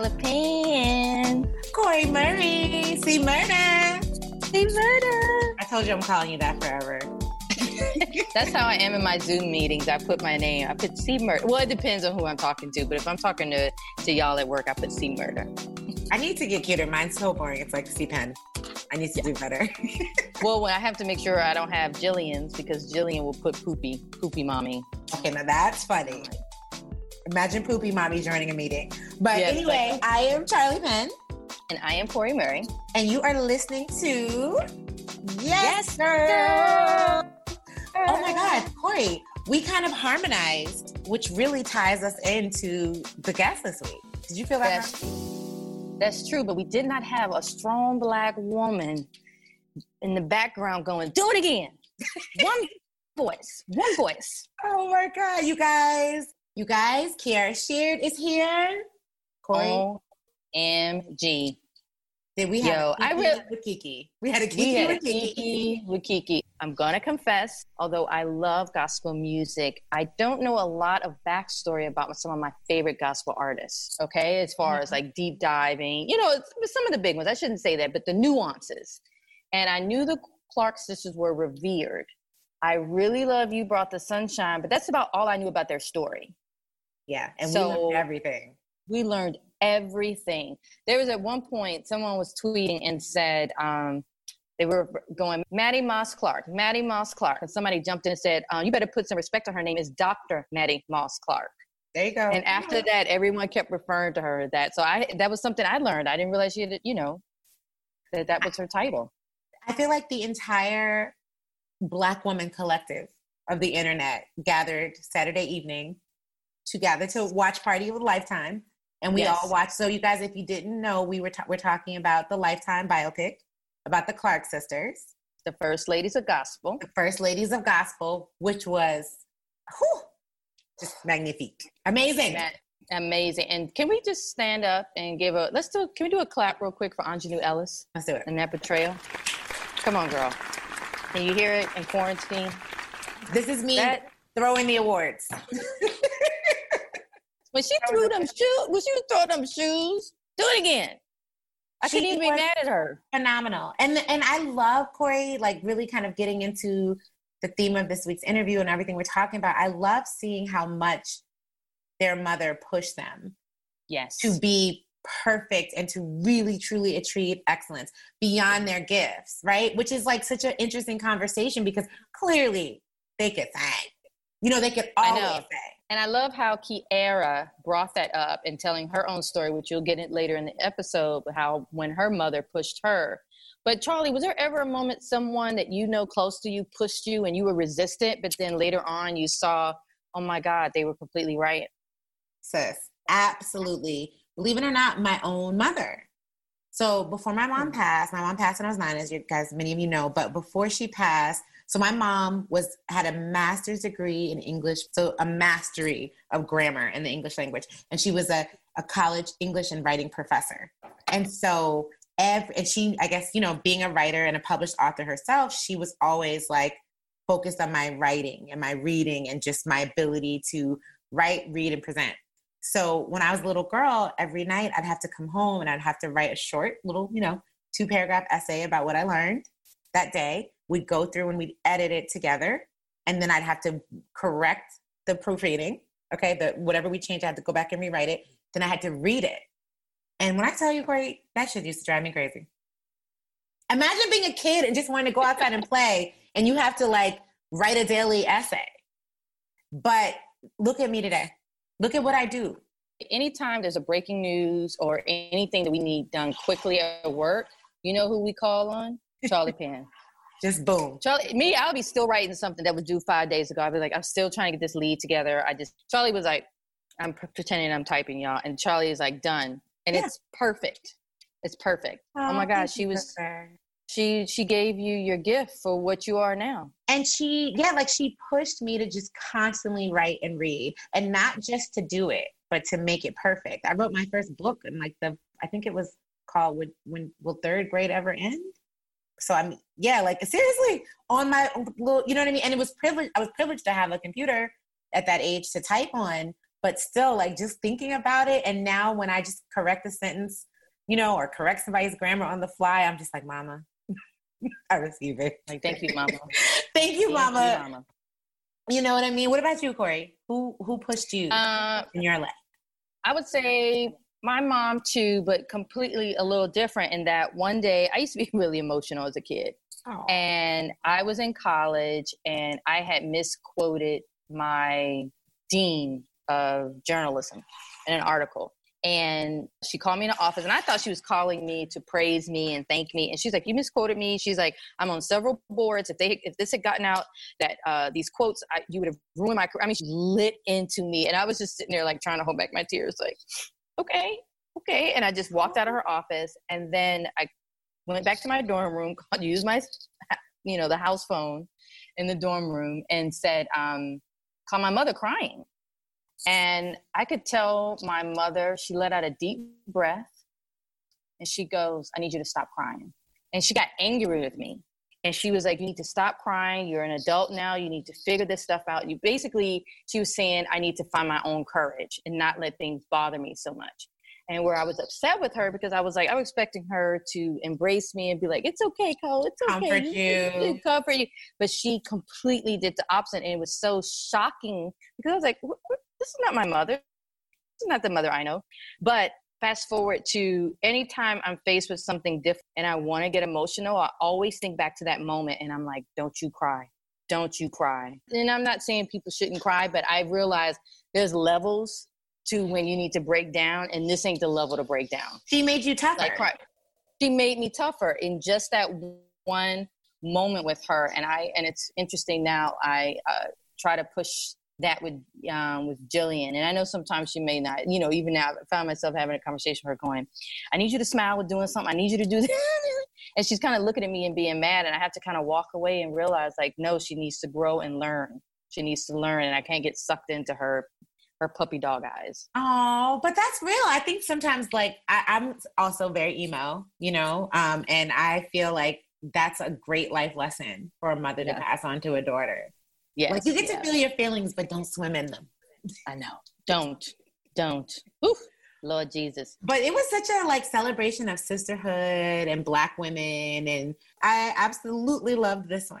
Charlotte Cori Murray. See murder. See murder. I told you I'm calling you that forever. That's how I am in my Zoom meetings. I put my name. I put C murder. Well, it depends on who I'm talking to, but if I'm talking to, to y'all at work, I put C murder. I need to get cuter. Mine's so boring. It's like C pen. I need to do better. well, when I have to make sure I don't have Jillian's because Jillian will put poopy, poopy mommy. Okay, now that's funny. Imagine poopy mommy joining a meeting. But yes, anyway, like, I am Charli Penn. And I am Cori Murray. And you are listening to Yes, yes girl. girl. Oh my God, Cori, we kind of harmonized, which really ties us into the guest this week. Did you feel that? That's, that's true, but we did not have a strong black woman in the background going, do it again. one voice, one voice. Oh my God, you guys. You guys, Kierra Sheard is here. Cori. OMG. Did we have Yo, I really, with Kiki? We had a Kiki, had with, Kiki. Kiki with Kiki. I'm gonna confess, although I love gospel music, I don't know a lot of backstory about some of my favorite gospel artists. Okay, as far mm-hmm. as like deep diving, you know, some of the big ones. I shouldn't say that, but the nuances. And I knew the Clark sisters were revered. I really love you brought the sunshine, but that's about all I knew about their story. Yeah, and so, we learned everything. We learned everything. There was at one point someone was tweeting and said um, they were going Mattie Moss Clark, Mattie Moss Clark, and somebody jumped in and said, um, "You better put some respect on her name is Doctor Mattie Moss Clark." There you go. And after that, everyone kept referring to her that. So I that was something I learned. I didn't realize she had, you know, that that was her title. I feel like the entire Black woman collective of the internet gathered Saturday evening to gather to watch Party of with Lifetime. And we yes. all watched. So, you guys, if you didn't know, we were, ta- we're talking about the Lifetime biopic about the Clark sisters. The First Ladies of Gospel. The First Ladies of Gospel, which was whew, just magnifique. Amazing. amazing. And can we just stand up and give a, let's do, can we do a clap real quick for Aunjanue Ellis? Let's do it. And that betrayal. Come on, girl. Can you hear it in quarantine? This is me that, throwing the awards. when she threw them shoes, when she throw them shoes, do it again. I she couldn't even be mad at her. Phenomenal. And and I love Cori, like really kind of getting into the theme of this week's interview and everything we're talking about. I love seeing how much their mother pushed them. Yes. To be perfect and to really truly achieve excellence beyond their gifts, right? Which is like such an interesting conversation because clearly they could sing. You know, they could always say. And I love how Kierra brought that up in telling her own story, which you'll get it later in the episode, how when her mother pushed her. But Charli, was there ever a moment someone that you know close to you pushed you and you were resistant, but then later on you saw, oh my God, they were completely right? Sis, absolutely believe it or not, my own mother. So before my mom hmm. passed, my mom passed when I was nine, as you guys, many of you know, but before she passed, so my mom was had a master's degree in English, so a mastery of grammar in the English language, and she was a, a college English and writing professor. And so every, and she, I guess, you know, being a writer and a published author herself, she was always like focused on my writing and my reading and just my ability to write, read, and present. So when I was a little girl, every night I'd have to come home and I'd have to write a short little, you know, two paragraph essay about what I learned that day. We'd go through and we'd edit it together. And then I'd have to correct the proofreading. Okay. The whatever we changed, I had to go back and rewrite it. Then I had to read it. And when I tell you, Cori, that shit used to drive me crazy. Imagine being a kid and just wanting to go outside and play and you have to like write a daily essay. But look at me today. Look at what I do. Anytime there's a breaking news or anything that we need done quickly at work, you know who we call on? Charli Penn. Just boom. Charli, me, I'll be still writing something that was due five days ago. I'll be like, I'm still trying to get this lead together. I just, Charli was like, I'm pretending I'm typing y'all. And Charli is like, done. And yeah. it's perfect. It's perfect. Oh, oh my God. She was, she she gave you your gift for what you are now and she yeah like she pushed me to just constantly write and read and not just to do it but to make it perfect i wrote my first book and like the i think it was called when when will third grade ever end so i'm yeah like seriously on my little you know what i mean? And it was privileged i was privileged to have a computer at that age to type on but still like just thinking about it. And now when i just correct a sentence you know or correct somebody's grammar on the fly i'm just like mama i receive it. Like thank you mama. Thank you mama. Thank you, mama. You know what i mean? What about you cori? Who who pushed you uh, in your life? I would say my mom too but completely a little different in that one day i used to be really emotional as a kid Aww. and i was in college and i had misquoted my dean of journalism in an article. And she called me in the office, and I thought she was calling me to praise me and thank me. And she's like, "You misquoted me." She's like, "I'm on several boards. If they, if this had gotten out, that uh, these quotes, I, you would have ruined my career." I mean, she lit into me, and I was just sitting there like trying to hold back my tears, like, "Okay, okay." And I just walked out of her office, and then I went back to my dorm room, called, used my, you know, the house phone in the dorm room, and said, um, "Call my mother crying." And I could tell my mother, she let out a deep breath and she goes, I need you to stop crying. And she got angry with me. And she was like, You need to stop crying. You're an adult now. You need to figure this stuff out. You basically, she was saying, I need to find my own courage and not let things bother me so much. And where I was upset with her because I was like, I was expecting her to embrace me and be like, It's okay, Cole. It's okay. Comfort you. you. Comfort you. But she completely did the opposite. And it was so shocking because I was like, this is not my mother. This is not the mother I know. But fast forward to anytime I'm faced with something different and I want to get emotional, I always think back to that moment and I'm like, don't you cry. Don't you cry. And I'm not saying people shouldn't cry, but I realize there's levels to when you need to break down, and this ain't the level to break down. She made you tougher. Like, cry. She made me tougher in just that one moment with her. And I, and it's interesting now, I uh, try to push that with um, with Jillian. And I know sometimes she may not, you know, even now I found myself having a conversation with her going, I need you to smile with doing something. I need you to do this. and she's kind of looking at me and being mad. And I have to kind of walk away and realize like, no, she needs to grow and learn. She needs to learn. And I can't get sucked into her her puppy dog eyes. Oh, but that's real. I think sometimes like I, I'm also very emo, you know, um, and I feel like that's a great life lesson for a mother to pass on to a daughter Yes. Like you get yes. to feel your feelings, but don't swim in them. I know. Don't. Don't. Oof. Lord Jesus. But it was such a like celebration of sisterhood and black women and I absolutely loved this one.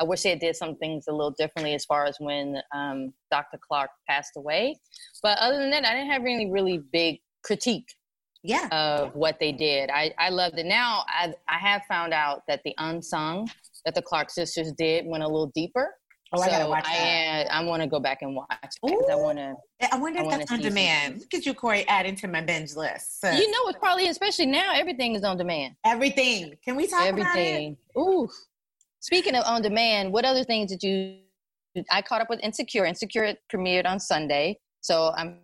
I wish they did some things a little differently as far as when um, Dr. Clark passed away. But other than that, I didn't have any really big critique yeah. of what they did. I, I loved it. Now I, I have found out that the unsung that the Clark sisters did went a little deeper. Oh, I gotta watch I, that. I want to go back and watch because I want to. I wonder if that's on demand. Look at you, Cori, adding to my binge list. So. You know, it's probably especially now. Everything is on demand. Everything. Can we talk about it? everything? Ooh. Speaking of on demand, what other things did you? I caught up with Insecure. Insecure premiered on Sunday, so I'm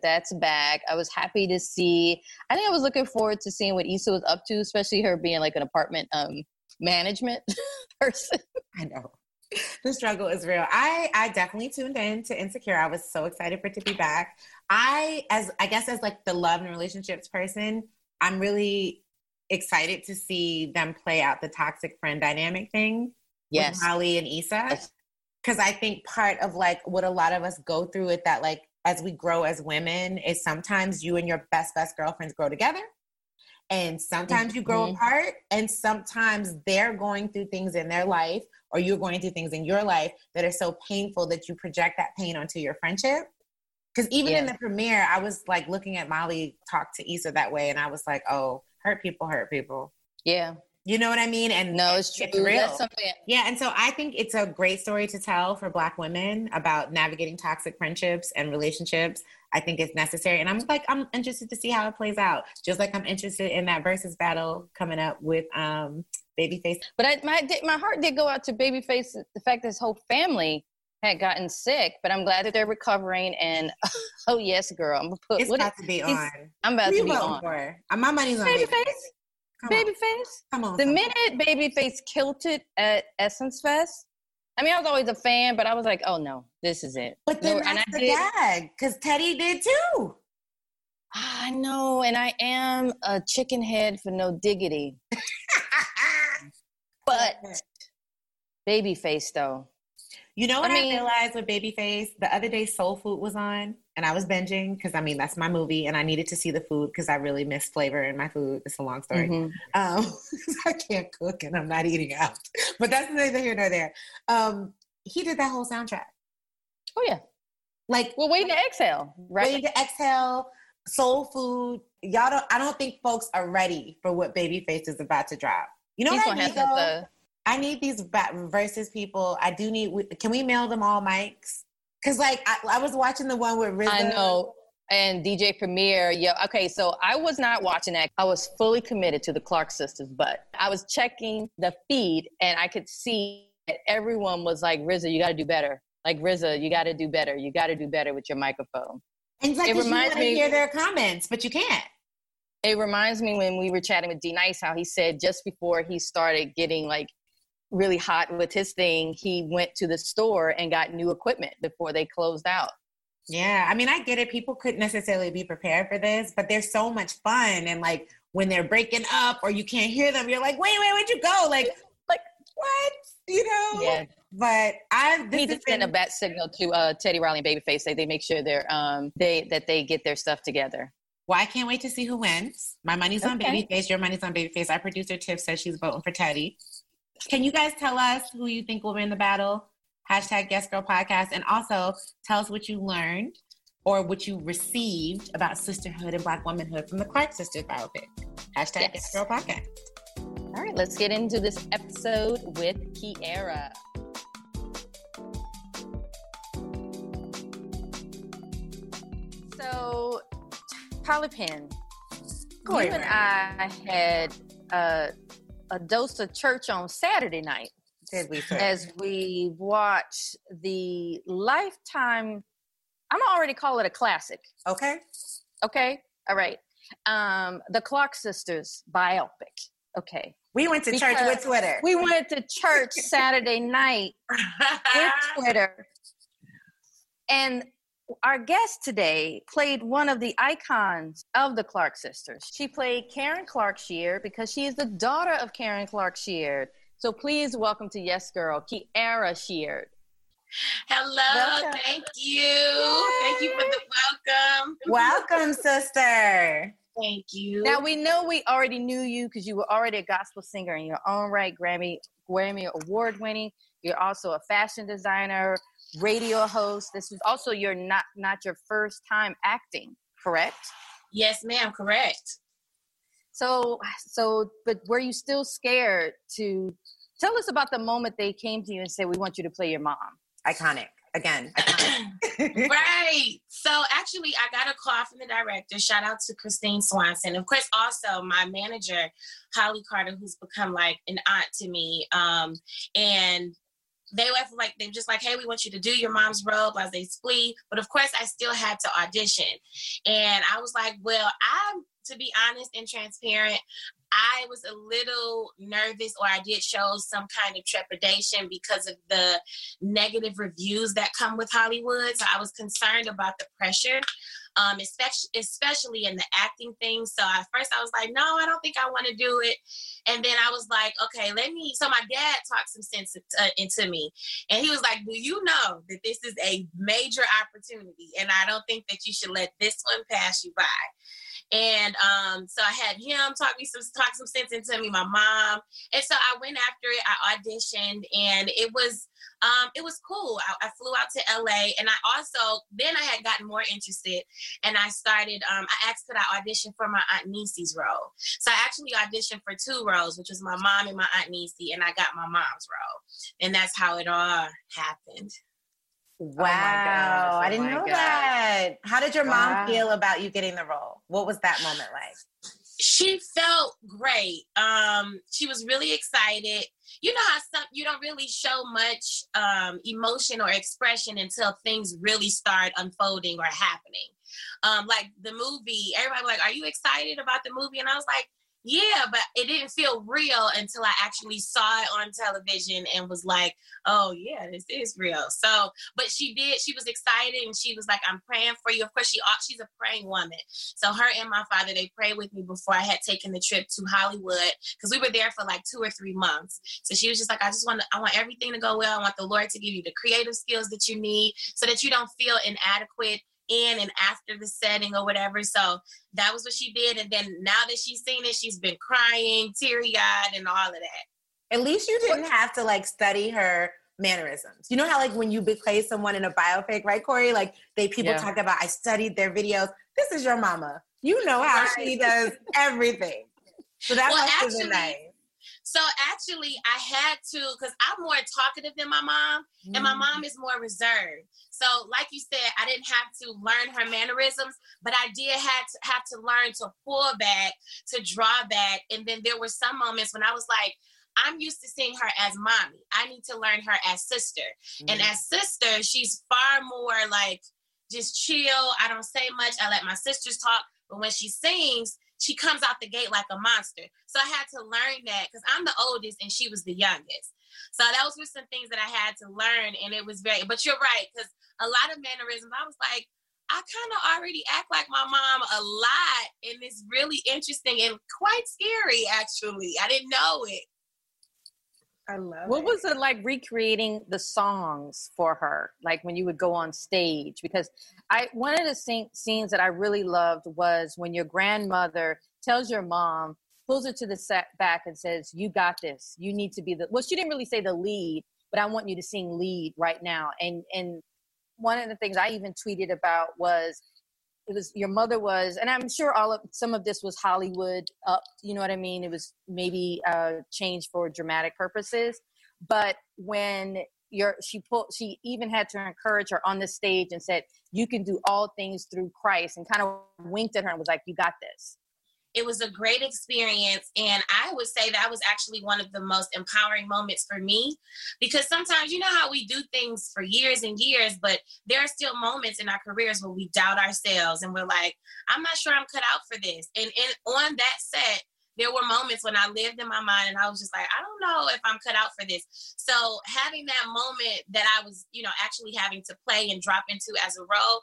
that's back. I was happy to see. I think I was looking forward to seeing what Issa was up to, especially her being like an apartment um, management person. I know the struggle is real. I I definitely tuned in to Insecure. I was so excited for it to be back. I as I guess as like the love and relationships person, I'm really excited to see them play out the toxic friend dynamic thing yes. with Molly and Issa. Because I think part of like what a lot of us go through with that like as we grow as women is sometimes you and your best best girlfriends grow together and sometimes you grow mm-hmm. apart and sometimes they're going through things in their life or you're going through things in your life that are so painful that you project that pain onto your friendship. Because even yeah. in the premiere, I was like looking at Molly talk to Issa that way, and I was like, oh, hurt people hurt people. Yeah. You know what I mean? And no, it's true. It's real. Yeah. And so I think it's a great story to tell for Black women about navigating toxic friendships and relationships. I think it's necessary. And I'm like, I'm interested to see how it plays out. Just like I'm interested in that versus battle coming up with um Babyface. But I, my my heart did go out to Babyface. The fact that his whole family had gotten sick, but I'm glad that they're recovering. And oh yes, girl, I'm gonna put. It's about to be on. I'm about to be on. For? Uh, my money's on Babyface. Babyface. Babyface. Come on. The come minute on. Babyface kilted at Essence Fest, I mean, I was always a fan, but I was like, oh no, this is it. But then no, that's the did, gag, because Teddy did too. I know, and I am a chicken head for no diggity. but Babyface, though. You know what I, mean, I realized with Babyface? The other day, Soul Food was on, and I was binging because I mean that's my movie, and I needed to see the food because I really miss flavor in my food. It's a long story. Mm-hmm. Um, I can't cook, and I'm not eating out, but that's neither here nor there. Um, he did that whole soundtrack. Oh yeah, like well, waiting to exhale, right? Waiting to exhale, soul food. Y'all don't. I don't think folks are ready for what Babyface is about to drop. You know He's what I need though? The... I need these versus people. I do need. Can we mail them all mics? Because like I, I, was watching the one with RZA. I know. And DJ Premier, yeah. Okay, so I was not watching that. I was fully committed to the Clark sisters, but I was checking the feed and I could see that everyone was like, "RZA, you got to do better. Like RZA, you got to do better. You got to do better with your microphone." And like, it reminds me hear their comments, but you can't. It reminds me when we were chatting with D Nice how he said just before he started getting like really hot with his thing, he went to the store and got new equipment before they closed out. Yeah, I mean, I get it. People couldn't necessarily be prepared for this, but there's so much fun. And like when they're breaking up or you can't hear them, you're like, wait, wait, where'd you go? Like, like what? You know? Yeah. But I need to send been... a bat signal to uh, Teddy Riley and Babyface. They they make sure they're um they that they get their stuff together. Well, I can't wait to see who wins. My money's okay. on Babyface. Your money's on Babyface. Our producer Tiff says she's voting for Teddy. Can you guys tell us who you think will win the battle? Hashtag Yes Girl Podcast. And also tell us what you learned or what you received about sisterhood and black womanhood from the Clark sisters biopic. Hashtag yes. Yes Girl Podcast. All right, let's get into this episode with Kierra. Polypin, you and I had uh, a dose of church on Saturday night. Did we? Sir? As we watched the Lifetime, I'm already call it a classic. Okay. Okay. All right. Um, the Clark Sisters biopic. Okay. We went to because church with Twitter. We went to church Saturday night with Twitter. And our guest today played one of the icons of the Clark sisters. She played Karen Clark Sheard because she is the daughter of Karen Clark Sheard. So please welcome to Yes Girl, Kierra Sheard. Hello, welcome. thank you. Yay. Thank you for the welcome. Welcome, sister. Thank you. Now we know we already knew you because you were already a gospel singer in your own right, Grammy Grammy award winning. You're also a fashion designer, radio host. This is also your not not your first time acting, correct? Yes, ma'am, correct. So so but were you still scared to tell us about the moment they came to you and said we want you to play your mom? Iconic. Again. right. So actually I got a call from the director. Shout out to Christine Swanson. Of course, also my manager, Holly Carter, who's become like an aunt to me. Um, and they were like they were just like, hey, we want you to do your mom's role as they splee. But of course, I still had to audition, and I was like, well, I'm to be honest and transparent. I was a little nervous, or I did show some kind of trepidation because of the negative reviews that come with Hollywood. So I was concerned about the pressure um, especially especially in the acting thing. So at first I was like, no, I don't think I want to do it. And then I was like, okay, let me. So my dad talked some sense uh, into me, and he was like, do you know that this is a major opportunity, and I don't think that you should let this one pass you by. And um, so I had him talk me some talk some sense into me, my mom. And so I went after it. I auditioned and it was um, it was cool. I, I, flew out to LA and I also then I had gotten more interested and I started um, I asked could I audition for my Aunt Niecy's role. So I actually auditioned for two roles, which was my mom and my Aunt Niecy, and I got my mom's role. And that's how it all happened. Wow. Oh I didn't oh know God. that. How did your mom wow. feel about you getting the role? What was that moment like? She felt great. Um, she was really excited. You know how some you don't really show much um, emotion or expression until things really start unfolding or happening. Um, like the movie, everybody was like, "Are you excited about the movie?" And I was like, yeah, but it didn't feel real until I actually saw it on television and was like, oh, yeah, this is real. So, but she did, she was excited and she was like, I'm praying for you. Of course, she she's a praying woman. So, her and my father, they prayed with me before I had taken the trip to Hollywood because we were there for like two or three months. So, she was just like, I just want to, I want everything to go well. I want the Lord to give you the creative skills that you need so that you don't feel inadequate in and after the setting or whatever. So that was what she did. And then now that she's seen it, she's been crying, teary eyed, and all of that. At least you didn't have to like study her mannerisms. You know how like when you play someone in a biopic, right, Cori? Like they people yeah. talk about I studied their videos. This is your mama. You know how right. she does everything. So that well, must actually, have been nice. So actually, I had to because I'm more talkative than my mom, mm. and my mom mm. is more reserved. So, like you said, I didn't have to learn her mannerisms, but I did have to have to learn to pull back, to draw back, and then there were some moments when I was like. I'm used to seeing her as mommy. I need to learn her as sister. Mm. And as sister, she's far more like just chill. I don't say much. I let my sisters talk. But when she sings, she comes out the gate like a monster. So I had to learn that because I'm the oldest and she was the youngest. So those were some things that I had to learn, and it was very. But you're right because a lot of mannerisms, I was like, I kind of already act like my mom a lot, and it's really interesting and quite scary. Actually, I didn't know it. I love what it. was it like recreating the songs for her like when you would go on stage? Because i one of the scenes that i really loved was when your grandmother tells your mom pulls her to the set back and says you got this. You need to be the well she didn't really say the lead but i want you to sing lead right now. And and one of the things i even tweeted about was it was your mother was and i'm sure all of some of this was hollywood up you know what i mean? It was maybe uh changed for dramatic purposes but when your she pulled she even had to encourage her on the stage and said you can do all things through christ and kind of winked at her and was like you got this it was a great experience. And I would say that was actually one of the most empowering moments for me because sometimes, you know, how we do things for years and years, but there are still moments in our careers where we doubt ourselves and we're like, I'm not sure I'm cut out for this. And, and on that set, there were moments when I lived in my mind and I was just like, I don't know if I'm cut out for this. So having that moment that I was, you know, actually having to play and drop into as a role,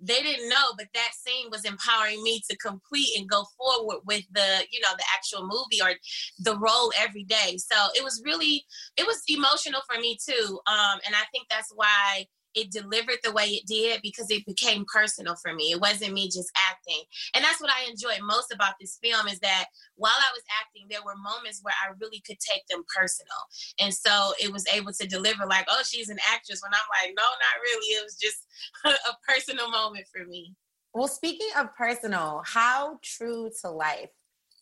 they didn't know, but that scene was empowering me to complete and go forward with the, you know, the actual movie or the role every day. So it was really, it was emotional for me too. Um, and I think that's why it delivered the way it did because it became personal for me. It wasn't me just acting. And that's what I enjoyed most about this film is that while I was acting, there were moments where I really could take them personal. And so it was able to deliver like, oh, she's an actress when I'm like, no, not really. It was just a personal moment for me. Well, speaking of personal, how true to life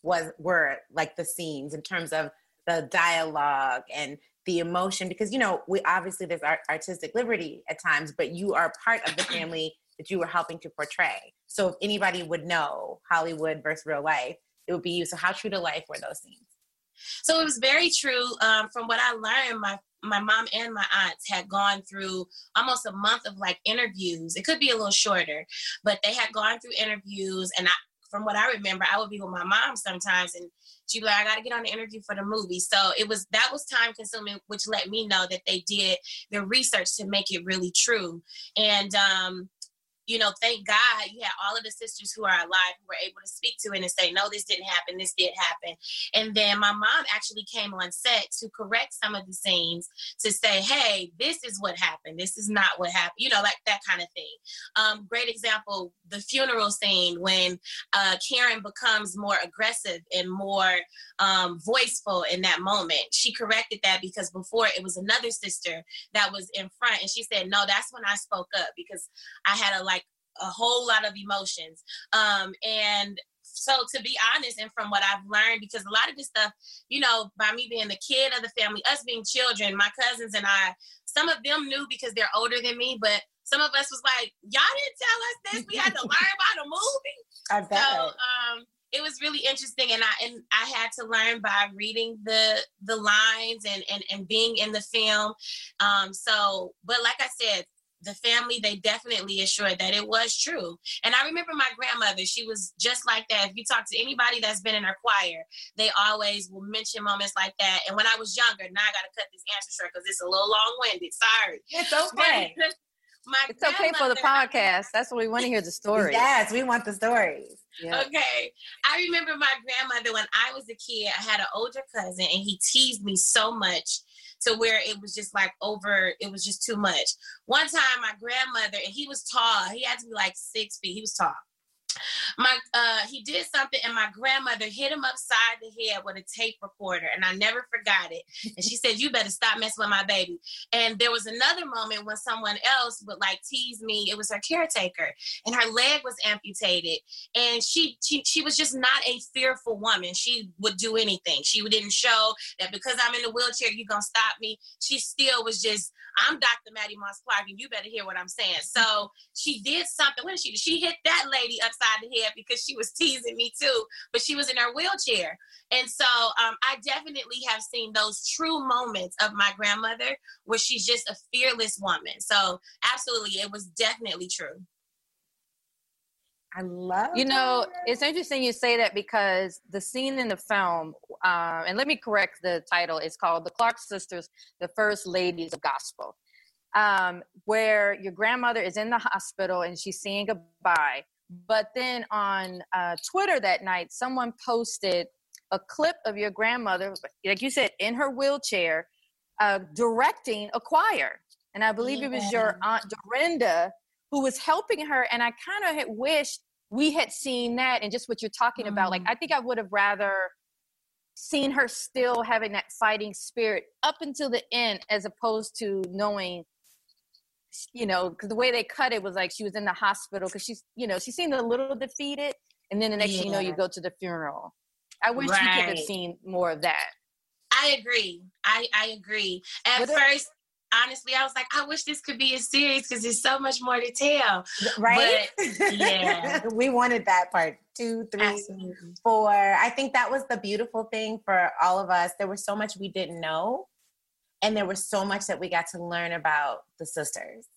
was were like the scenes in terms of the dialogue and the emotion because you know we obviously there's art, artistic liberty at times but you are part of the family that you were helping to portray. So if anybody would know hollywood versus real life it would be you. So how true to life were those scenes? So it was very true. Um, from what i learned my my mom and my aunts had gone through almost a month of like interviews. It could be a little shorter but they had gone through interviews and I, from what I remember, I would be with my mom sometimes and she'd be like, I gotta get on the interview for the movie. So it was that was time consuming, which let me know that they did their research to make it really true. And um you know, thank God you had all of the sisters who are alive who were able to speak to it and say, no, this didn't happen, this did happen. And then my mom actually came on set to correct some of the scenes to say, hey, this is what happened. This is not what happened. You know, like that kind of thing. Um, great example, the funeral scene when uh, Karen becomes more aggressive and more um, voiceful in that moment. She corrected that because before it was another sister that was in front. And she said, no, that's when I spoke up because I had a like a whole lot of emotions. Um, and so to be honest, and from what I've learned, because a lot of this stuff, you know, by me being the kid of the family, us being children, my cousins and I, some of them knew because they're older than me, but some of us was like, y'all didn't tell us this. We had to learn about a movie. I bet. So um, it was really interesting, and I and I had to learn by reading the the lines and and and being in the film. Um, so, but like I said, the family they definitely assured that it was true. And i remember my grandmother she was just like that. If you talk to anybody that's been in her choir they always will mention moments like that. And when i was younger now i gotta cut this answer short because it's a little long-winded sorry. It's okay. my it's okay for the podcast. That's what we want to hear the stories. Yes we want the stories. Yeah. okay. I remember my grandmother when i was a kid i had an older cousin and he teased me so much to where it was just like over, it was just too much. One time, my grandmother, and he was tall, he had to be like six feet, he was tall my uh he did something and my grandmother hit him upside the head with a tape recorder and i never forgot it. And she said you better stop messing with my baby. And there was another moment when someone else would like tease me. It was her caretaker and her leg was amputated. And she she, she was just not a fearful woman. She would do anything. She didn't show that because i'm in the wheelchair you're gonna stop me. She still was just i'm dr mattie moss clark and you better hear what i'm saying. So she did something. What did she she hit that lady upside upside the head because she was teasing me too, but she was in her wheelchair. And so um, I definitely have seen those true moments of my grandmother where she's just a fearless woman. So absolutely, it was definitely true. I love. You know, it's interesting you say that because the scene in the film, uh, and let me correct the title. It's called "The Clark Sisters: The First Ladies of Gospel," um, where your grandmother is in the hospital and she's saying goodbye, but then on uh, Twitter that night, someone posted a clip of your grandmother, like you said, in her wheelchair, uh, directing a choir. And I believe yeah. it was your aunt Dorinda who was helping her. And I kind of had wished we had seen that and just what you're talking mm. about. Like, mm. I think I would have rather seen her still having that fighting spirit up until the end as opposed to knowing you know, because the way they cut it was like she was in the hospital because she's, you know, she seemed a little defeated, and then the next yeah. thing you know, you go to the funeral. I wish right. you could have seen more of that. I agree. I I agree. At first, honestly, I was like, I wish this could be a series because there's so much more to tell. Right? But, yeah. we wanted that part two, three, Absolutely. four. I think that was the beautiful thing for all of us. There was so much we didn't know and there was so much that we got to learn about the sisters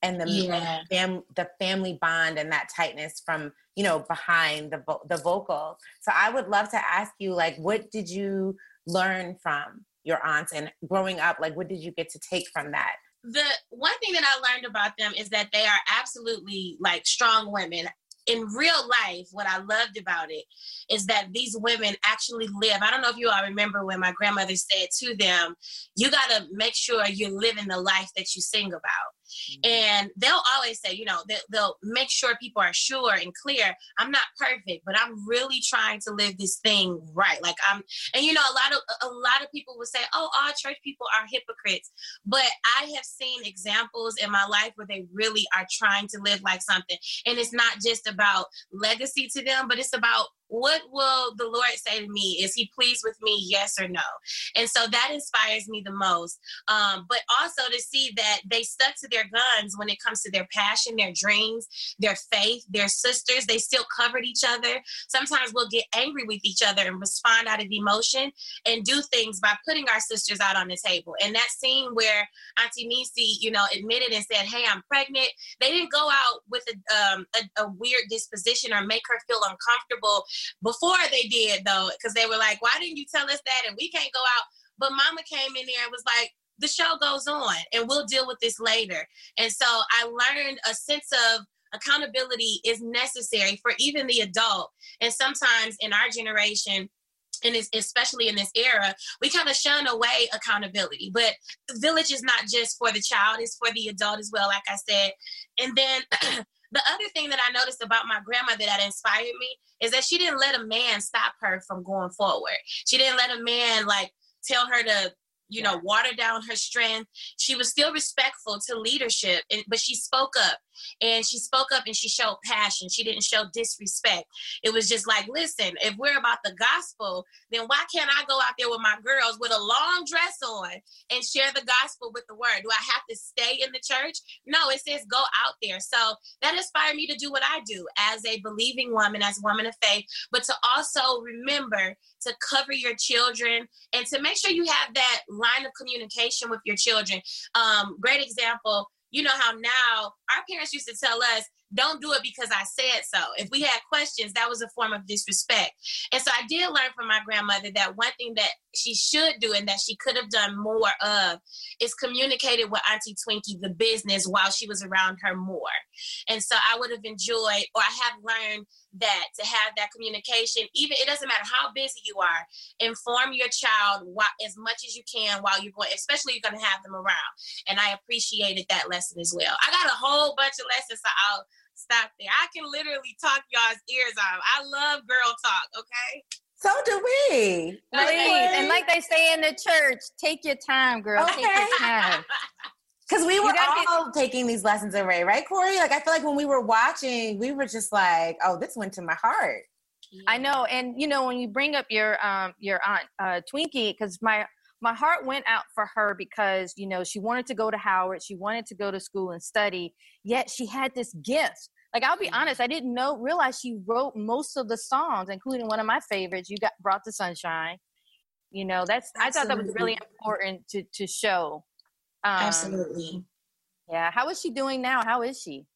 and the yeah. fam- the family bond and that tightness from you know behind the vo- the vocal. So I would love to ask you like what did you learn from your aunts and growing up like what did you get to take from that? The one thing that I learned about them is that they are absolutely like strong women in real life, what I loved about it is that these women actually live. I don't know if you all remember when my grandmother said to them, You got to make sure you're living the life that you sing about. Mm-hmm. And they'll always say, you know, they'll, they'll make sure people are sure and clear. I'm not perfect, but I'm really trying to live this thing right. Like I'm, and you know, a lot of a lot of people will say, oh, all church people are hypocrites. But I have seen examples in my life where they really are trying to live like something, and it's not just about legacy to them, but it's about what will the Lord say to me? Is he pleased with me? Yes or no? And so that inspires me the most. Um, but also to see that they stuck to their guns when it comes to their passion, their dreams, their faith, their sisters. They still covered each other. Sometimes we'll get angry with each other and respond out of emotion and do things by putting our sisters out on the table. And that scene where Auntie Niecy, you know, admitted and said, Hey, I'm pregnant. They didn't go out with a, um, a, a weird disposition or make her feel uncomfortable before they did though, because they were like, why didn't you tell us that? And we can't go out. But mama came in there and was like, the show goes on and we'll deal with this later. And so I learned a sense of accountability is necessary for even the adult. And sometimes in our generation, and especially in this era, we kind of shun away accountability. But the village is not just for the child, it's for the adult as well, like I said. And then The other thing that I noticed about my grandmother that inspired me is that she didn't let a man stop her from going forward. She didn't let a man like tell her to you know water down her strength she was still respectful to leadership and, but she spoke up and she spoke up and she showed passion. She didn't show disrespect. It was just like, listen, if we're about the gospel, then why can't I go out there with my girls with a long dress on and share the gospel with the word? Do I have to stay in the church? No, it says go out there. So that inspired me to do what I do as a believing woman, as a woman of faith, but to also remember to cover your children and to make sure you have that line of communication with your children. Um, great example you know how now our parents used to tell us, don't do it because I said so. If we had questions, that was a form of disrespect. And so I did learn from my grandmother that one thing that she should do and that she could have done more of is communicated with Auntie Twinkie the business while she was around her more. And so I would have enjoyed, or I have learned that to have that communication, even it doesn't matter how busy you are, inform your child while, as much as you can while you're going, especially you're going to have them around. And I appreciated that lesson as well. I got a whole bunch of lessons, so I'll stop there. I can literally talk y'all's ears off. I love girl talk, okay? So do we. and like they say in the church, take your time, girl. Okay. Take your time. Because we were all get- taking these lessons of Ray, right, Cori? Like I feel like when we were watching, we were just like, "Oh, this went to my heart." I know, and you know, when you bring up your um your aunt uh, Twinkie, because my my heart went out for her because you know she wanted to go to Howard, she wanted to go to school and study, yet she had this gift. Like I'll be mm-hmm. honest, I didn't know realize she wrote most of the songs, including one of my favorites. You got brought the sunshine. You know, that's Absolutely. I thought that was really important to to show. Um, Absolutely. Yeah. How is she doing now? How is she?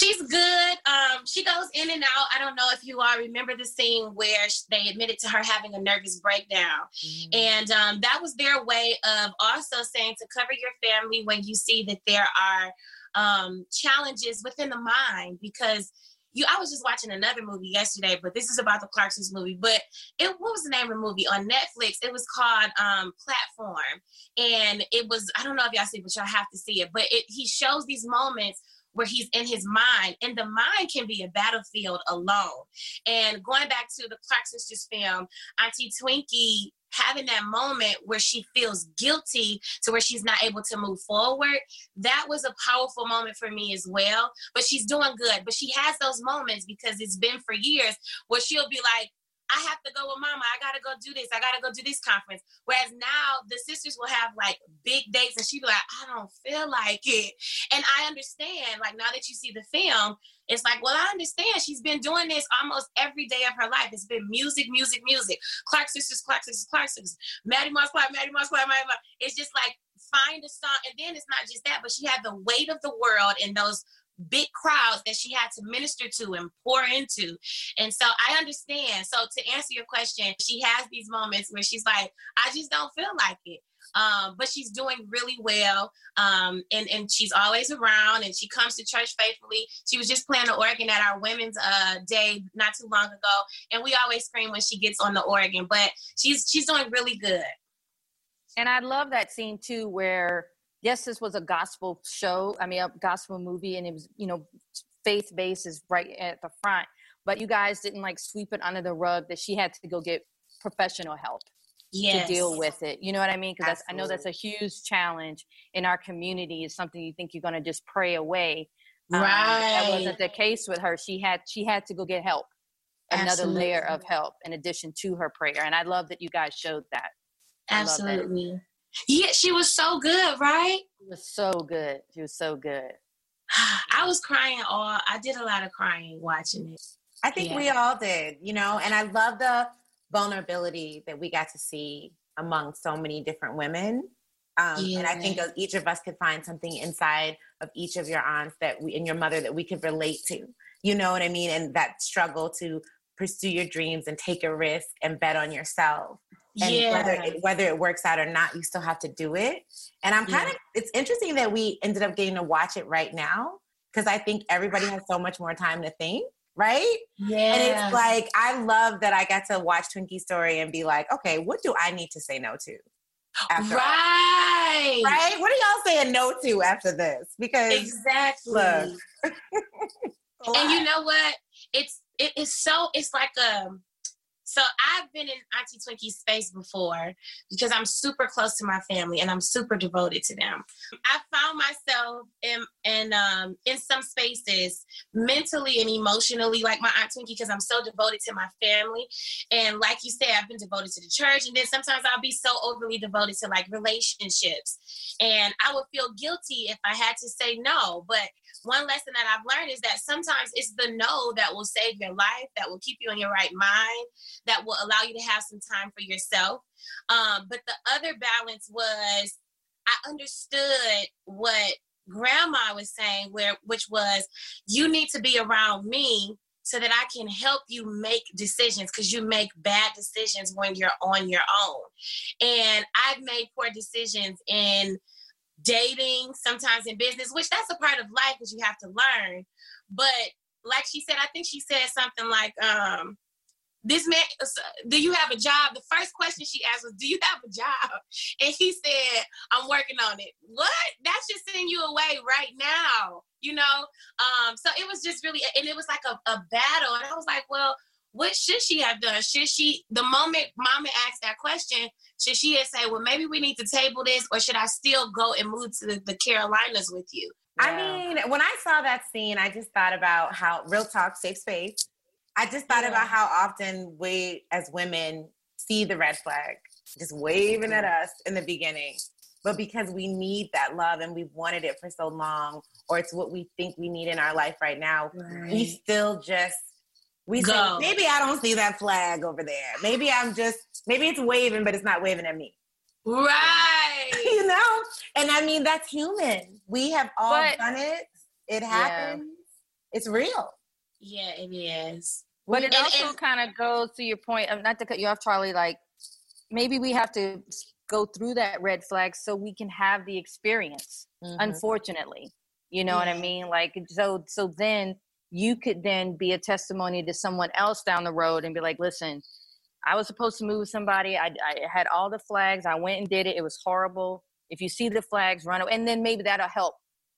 She's good. Um, she goes in and out. I don't know if you all remember the scene where they admitted to her having a nervous breakdown. Mm-hmm. And um, that was their way of also saying to cover your family when you see that there are um, challenges within the mind because you I was just watching another movie yesterday, but this is about the Clarksons movie. But it what was the name of the movie on Netflix? It was called um Platform. And it was I don't know if y'all see it, but y'all have to see it. But it he shows these moments where he's in his mind and the mind can be a battlefield alone. And going back to the clark sisters film auntie twinkie having that moment where she feels guilty to where she's not able to move forward that was a powerful moment for me as well. But she's doing good. But she has those moments because it's been for years where she'll be like I have to go with mama. I gotta go do this. I gotta go do this conference. Whereas now the sisters will have like big dates and she'd be like, I don't feel like it. And I understand, like now that you see the film, it's like, well, I understand. She's been doing this almost every day of her life. It's been music, music, music. Clark sisters, Clark sisters, Clark sisters. Mattie Moss Clark, Mattie Moss Clark, Mattie Moss. It's just like find a song. And then it's not just that, but she had the weight of the world in those big crowds that she had to minister to and pour into. And so I understand. So to answer your question, she has these moments where she's like, I just don't feel like it. Um, but she's doing really well. Um, and, and she's always around and she comes to church faithfully. She was just playing the organ at our women's uh, day not too long ago. And we always scream when she gets on the organ, but she's she's doing really good. And I love that scene too where yes, this was a gospel show. I mean, a gospel movie, and it was, you know, faith based is right at the front. But you guys didn't like sweep it under the rug that she had to go get professional help yes. to deal with it. You know what I mean? Because I know that's a huge challenge in our community. Is something you think you're going to just pray away. Right. Um, that wasn't the case with her. She had she had to go get help, another Absolutely. layer of help in addition to her prayer. And I love that you guys showed that. Absolutely. Yeah, she was so good, right? She was so good. She was so good. I was crying all I did a lot of crying watching it. I think yeah. we all did, you know, and I love the vulnerability that we got to see among so many different women. Um, yeah. And I think each of us could find something inside of each of your aunts that we and your mother that we could relate to. You know what I mean? And that struggle to pursue your dreams and take a risk and bet on yourself and yeah. whether it, whether it works out or not you still have to do it. And i'm kind yeah. of it's interesting that we ended up getting to watch it right now because i think everybody has so much more time to think right? Yeah and it's like i love that i got to watch twinkie story and be like okay what do i need to say no to right all? right. What are y'all saying no to after this? Because exactly. look, and you know what? It's it is so it's like a um, so I've been in Auntie Twinkie's space before because I'm super close to my family and I'm super devoted to them. I found myself in in um in some spaces mentally and emotionally like my Aunt Twinkie because I'm so devoted to my family. And like you said, I've been devoted to the church. And then sometimes I'll be so overly devoted to like relationships. And I would feel guilty if I had to say no. But one lesson that I've learned is that sometimes it's the no that will save your life, that will keep you in your right mind, that will allow you to have some time for yourself. Um, but the other balance was I understood what grandma was saying, where which was, you need to be around me so that I can help you make decisions because you make bad decisions when you're on your own. And I've made poor decisions in dating, sometimes in business, which that's a part of life that you have to learn. But like she said, I think she said something like, um, this man, do you have a job? The first question she asked was, do you have a job? And he said, I'm working on it. What? That should send you away right now, you know? Um, so it was just really, and it was like a, a battle. And I was like, well, what should she have done? Should she, the moment mama asked that question, should she have said, well, maybe we need to table this, or should I still go and move to the, the Carolinas with you? Yeah. I mean, when I saw that scene, I just thought about how real talk, safe space. I just thought yeah. about how often we as women see the red flag just waving at mm-hmm. us in the beginning. But because we need that love and we've wanted it for so long, or it's what we think we need in our life right now, right. we still just we Go. say, maybe I don't see that flag over there. Maybe I'm just maybe it's waving, but it's not waving at me. Right. you know? And I mean that's human. We have all but, done it. It happens. Yeah. It's real. Yeah, it is. But it also kind of goes to your point of not to cut you off, Charli. Like maybe we have to go through that red flag so we can have the experience. Mm-hmm. Unfortunately, you know what I mean. Like so, so then you could then be a testimony to someone else down the road and be like, listen. I was supposed to move somebody. I, I had all the flags. I went and did it. It was horrible. If you see the flags, run away. And then maybe that'll help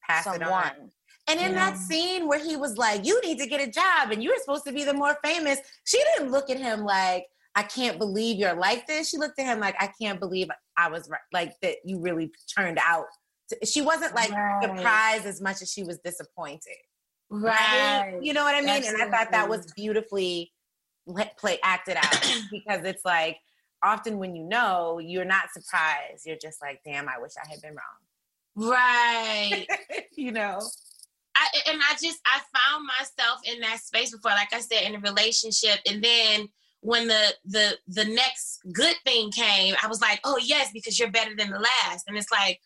Pass someone. And in yeah. that scene where he was like, You need to get a job and you're supposed to be the more famous, she didn't look at him like, I can't believe you're like this. She looked at him like, I can't believe I was right, like that you really turned out. To, she wasn't like right. surprised as much as she was disappointed. Right. right? You know what I mean? Absolutely. And I thought that was beautifully play acted out because it's like often when you know, you're not surprised. You're just like, damn, I wish I had been wrong. Right. you know. I, and I just I found myself in that space before, like I said, in a relationship, and then when the the the next good thing came, I was like, oh yes, because you're better than the last, and it's like,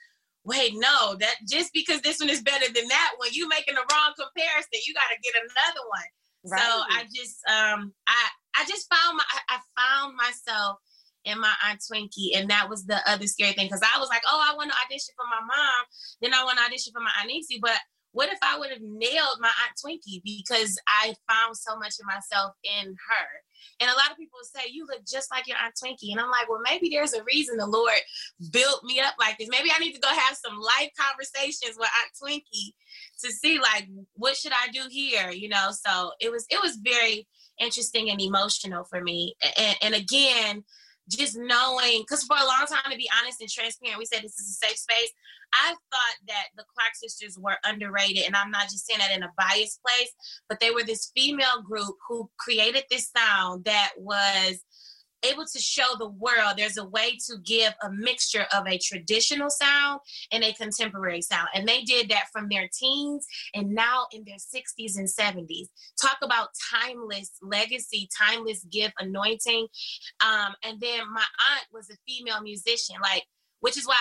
wait, no, that just because this one is better than that one, you making the wrong comparison. You got to get another one. Right. So I just um I I just found my I found myself in my aunt Twinkie, and that was the other scary thing because I was like, oh, I want to audition for my mom, then I want to audition for my aunt but what if I would have nailed my Aunt Twinkie because I found so much of myself in her? And a lot of people say, You look just like your Aunt Twinkie. And I'm like, Well, maybe there's a reason the Lord built me up like this. Maybe I need to go have some life conversations with Aunt Twinkie to see, like, what should I do here? You know, so it was, it was very interesting and emotional for me. And, and again, just knowing, because for a long time, to be honest and transparent, we said this is a safe space. I thought that the Clark sisters were underrated, and I'm not just saying that in a biased place, but they were this female group who created this sound that was able to show the world there's a way to give a mixture of a traditional sound and a contemporary sound. And they did that from their teens and now in their 60s and 70s. Talk about timeless legacy, timeless gift, anointing. Um, and then my aunt was a female musician, like, which is why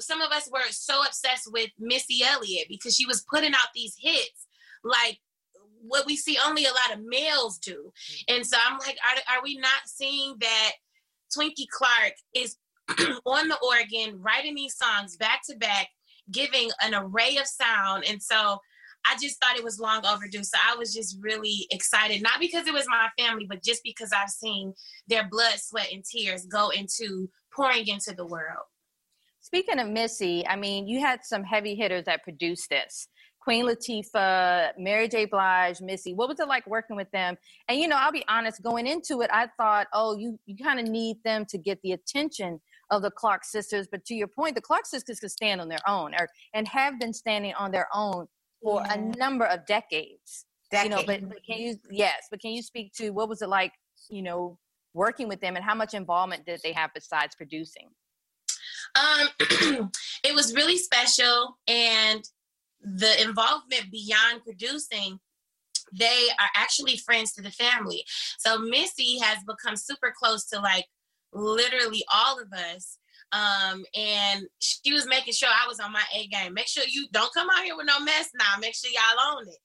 some of us were so obsessed with Missy Elliott because she was putting out these hits like what we see only a lot of males do. Mm. And so I'm like, are, are we not seeing that Twinkie Clark is on the organ, writing these songs back to back, giving an array of sound? And so I just thought it was long overdue. So I was just really excited, not because it was my family, but just because I've seen their blood, sweat, and tears go into pouring into the world. Speaking of Missy, I mean, you had some heavy hitters that produced this. Queen Latifah, Mary J. Blige, Missy. What was it like working with them? And you know, I'll be honest, going into it, I thought, oh, you you kind of need them to get the attention of the Clark sisters. But to your point, the Clark sisters could stand on their own, or and have been standing on their own for yeah. a number of decades. Decades. You know, but, but can you yes, but can you speak to what was it like? You know, working with them, and how much involvement did they have besides producing? Um, it was really special, and the involvement beyond producing they are actually friends to the family. So Missy has become super close to like literally all of us. Um, and she was making sure I was on my A game. Make sure you don't come out here with no mess now. Make sure y'all own it.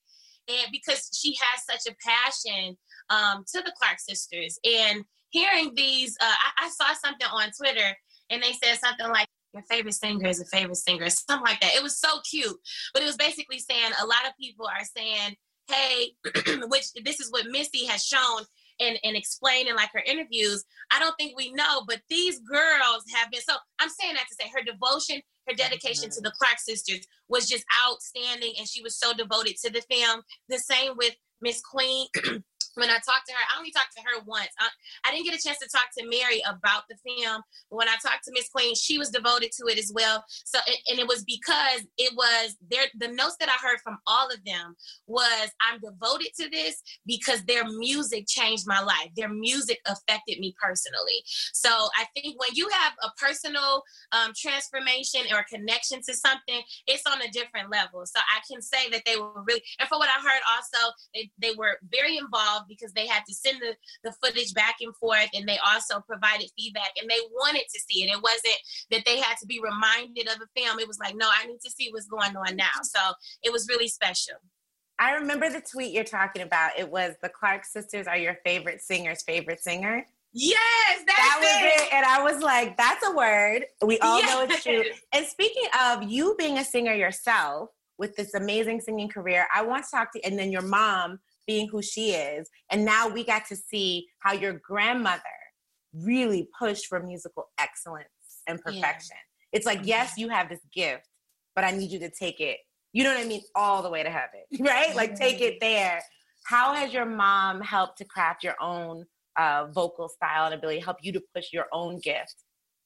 And because she has such a passion um, to the Clark sisters. And hearing these, uh, I, I saw something on Twitter and they said something like, your favorite singer is a favorite singer, something like that. It was so cute. But it was basically saying a lot of people are saying, hey, which this is what Missy has shown and, and explained in like her interviews. I don't think we know, but these girls have been so I'm saying that to say her devotion, her dedication to the mm-hmm. Clark sisters was just outstanding and she was so devoted to the film. The same with Miss Queen. when I talked to her, I only talked to her once. I, I, didn't get a chance to talk to Mary about the film. But when I talked to Miss Queen, she was devoted to it as well. So, and it was because it was there. The notes that I heard from all of them was, "I'm devoted to this because their music changed my life. Their music affected me personally." So, I think when you have a personal um, transformation or connection to something, it's on a different level. So, I can say that they were really, and for what I heard, also they, they were very involved because they had to send the, the footage back and forth and they also provided feedback and they wanted to see it. It wasn't that they had to be reminded of a film. It was like, no, I need to see what's going on now. So it was really special. I remember the tweet you're talking about. It was the Clark sisters are your favorite singer's favorite singer. Yes, that was it. it. And I was like, that's a word. We all yes. know it's true. And speaking of you being a singer yourself with this amazing singing career, I want to talk to you, and then your mom being who she is. And now we got to see how your grandmother really pushed for musical excellence and perfection. Yeah. It's like, yes, mm-hmm. you have this gift, but I need you to take it, you know what I mean, all the way to heaven, right? Like take it there. How has your mom helped to craft your own uh, vocal style and ability, help you to push your own gift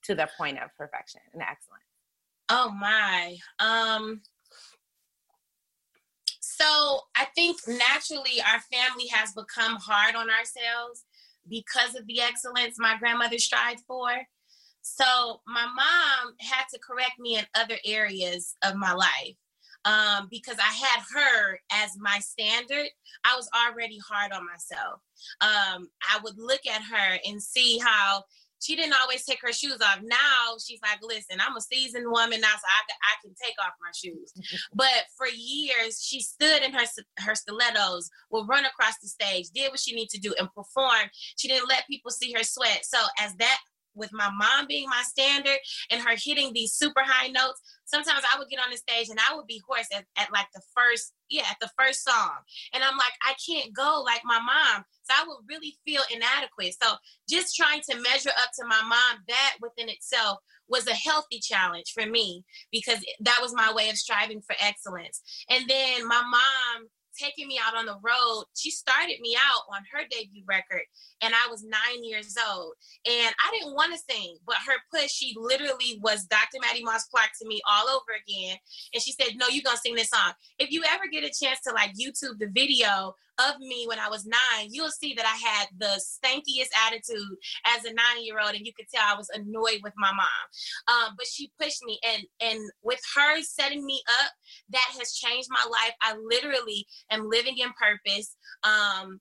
to the point of perfection and excellence? Oh my. Um so I think naturally our family has become hard on ourselves because of the excellence my grandmother strived for. So my mom had to correct me in other areas of my life um, because I had her as my standard. I was already hard on myself. Um, I would look at her and see how she didn't always take her shoes off. Now she's like, listen, I'm a seasoned woman now, so I, I can take off my shoes. but for years, she stood in her her stilettos, would run across the stage, did what she needed to do, and perform. She didn't let people see her sweat. So as that with my mom being my standard and her hitting these super high notes, sometimes I would get on the stage and I would be hoarse at, at like the first, yeah, at the first song. And I'm like, I can't go like my mom. So I would really feel inadequate. So just trying to measure up to my mom, that within itself was a healthy challenge for me because that was my way of striving for excellence. And then my mom taking me out on the road. She started me out on her debut record, and I was nine years old. And I didn't want to sing, but her push, she literally was Dr. Mattie Moss Clark to me all over again. And she said, No, you're going to sing this song. If you ever get a chance to like YouTube the video of me when I was nine, you'll see that I had the stankiest attitude as a nine year old, and you could tell I was annoyed with my mom. Um, but she pushed me, and and with her setting me up, that has changed my life. I literally am living in purpose. Um,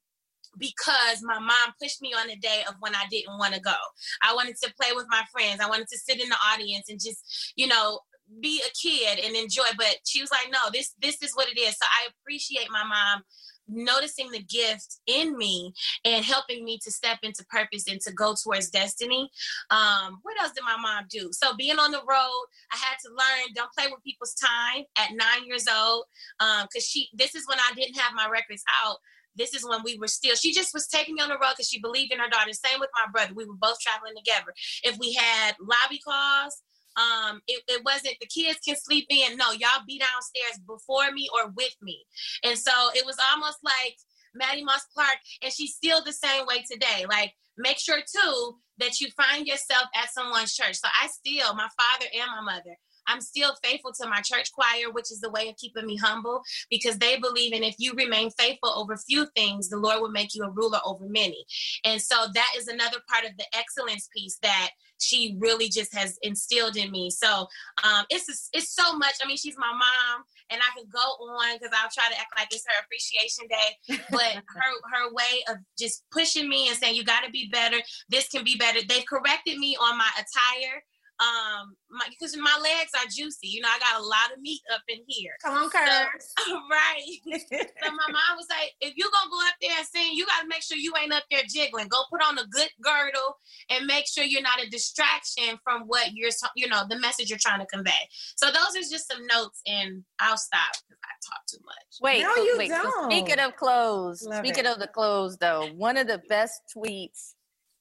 because my mom pushed me on a day of when I didn't want to go. I wanted to play with my friends. I wanted to sit in the audience and just, you know, be a kid and enjoy. But she was like, no, this this is what it is. So I appreciate my mom noticing the gift in me and helping me to step into purpose and to go towards destiny. Um, what else did my mom do? So being on the road, I had to learn don't play with people's time at nine years old. Um, cause she this is when I didn't have my records out. This is when we were still, she just was taking me on the road because she believed in her daughter. Same with my brother. We were both traveling together. If we had lobby calls, um, it, it wasn't the kids can sleep in. No, y'all be downstairs before me or with me. And so it was almost like Mattie Moss Clark, and she's still the same way today. Like, make sure too that you find yourself at someone's church. So I still, my father and my mother, I'm still faithful to my church choir, which is the way of keeping me humble because they believe in if you remain faithful over few things, the Lord will make you a ruler over many. And so that is another part of the excellence piece that she really just has instilled in me. So um, it's it's so much. I mean, she's my mom, and I could go on because I'll try to act like it's her appreciation day. But her her way of just pushing me and saying you got to be better. This can be better. They've corrected me on my attire um because my, my, legs are juicy you know i got a lot of meat up in here. Come on curves. so, right. So my mom was like if you're gonna go up there and sing you gotta make sure you ain't up there jiggling. Go put on a good girdle and make sure you're not a distraction from what you're you know the message you're trying to convey. So those are just some notes and i'll stop because i talk too much. Wait no, you wait don't. So speaking of clothes Love speaking it. of the clothes though one of the best tweets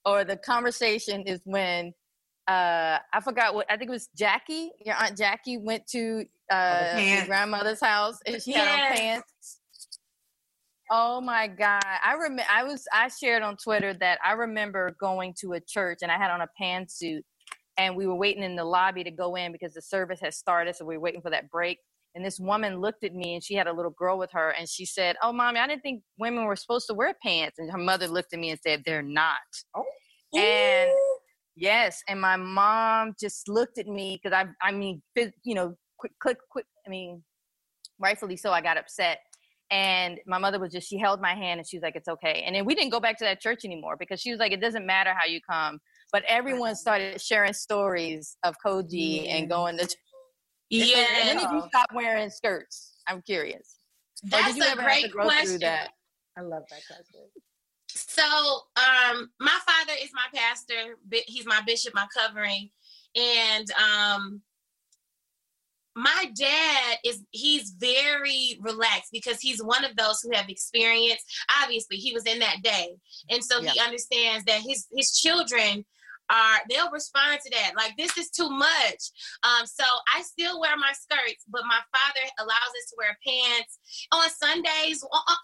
or the conversation is when uh, I forgot what I think it was Jackie. Your aunt Jackie went to uh, your grandmother's house and she yes. had on pants. Oh my god! I remember I was I shared on Twitter that I remember going to a church and I had on a pantsuit and we were waiting in the lobby to go in because the service had started, so we were waiting for that break. And this woman looked at me and she had a little girl with her and she said, "Oh, mommy, I didn't think women were supposed to wear pants." And her mother looked at me and said, "They're not." Oh. And Yes, and my mom just looked at me because I, I mean, you know, quick, quick, quick. I mean, rightfully so. I got upset, and my mother was just she held my hand and she was like, "It's okay." And then we didn't go back to that church anymore because she was like, "It doesn't matter how you come." But everyone started sharing stories of Koji and going to. Yeah. And when did you stop wearing skirts? I'm curious. That's a great question. That? I love that question. So, um, my father is my pastor. He's my bishop, my covering, and um, my dad is he's very relaxed because he's one of those who have experience. Obviously, he was in that day, and so yeah. he understands that his his children are they'll respond to that. Like this is too much. Um so i still wear my skirts but my father allows us to wear pants on sundays.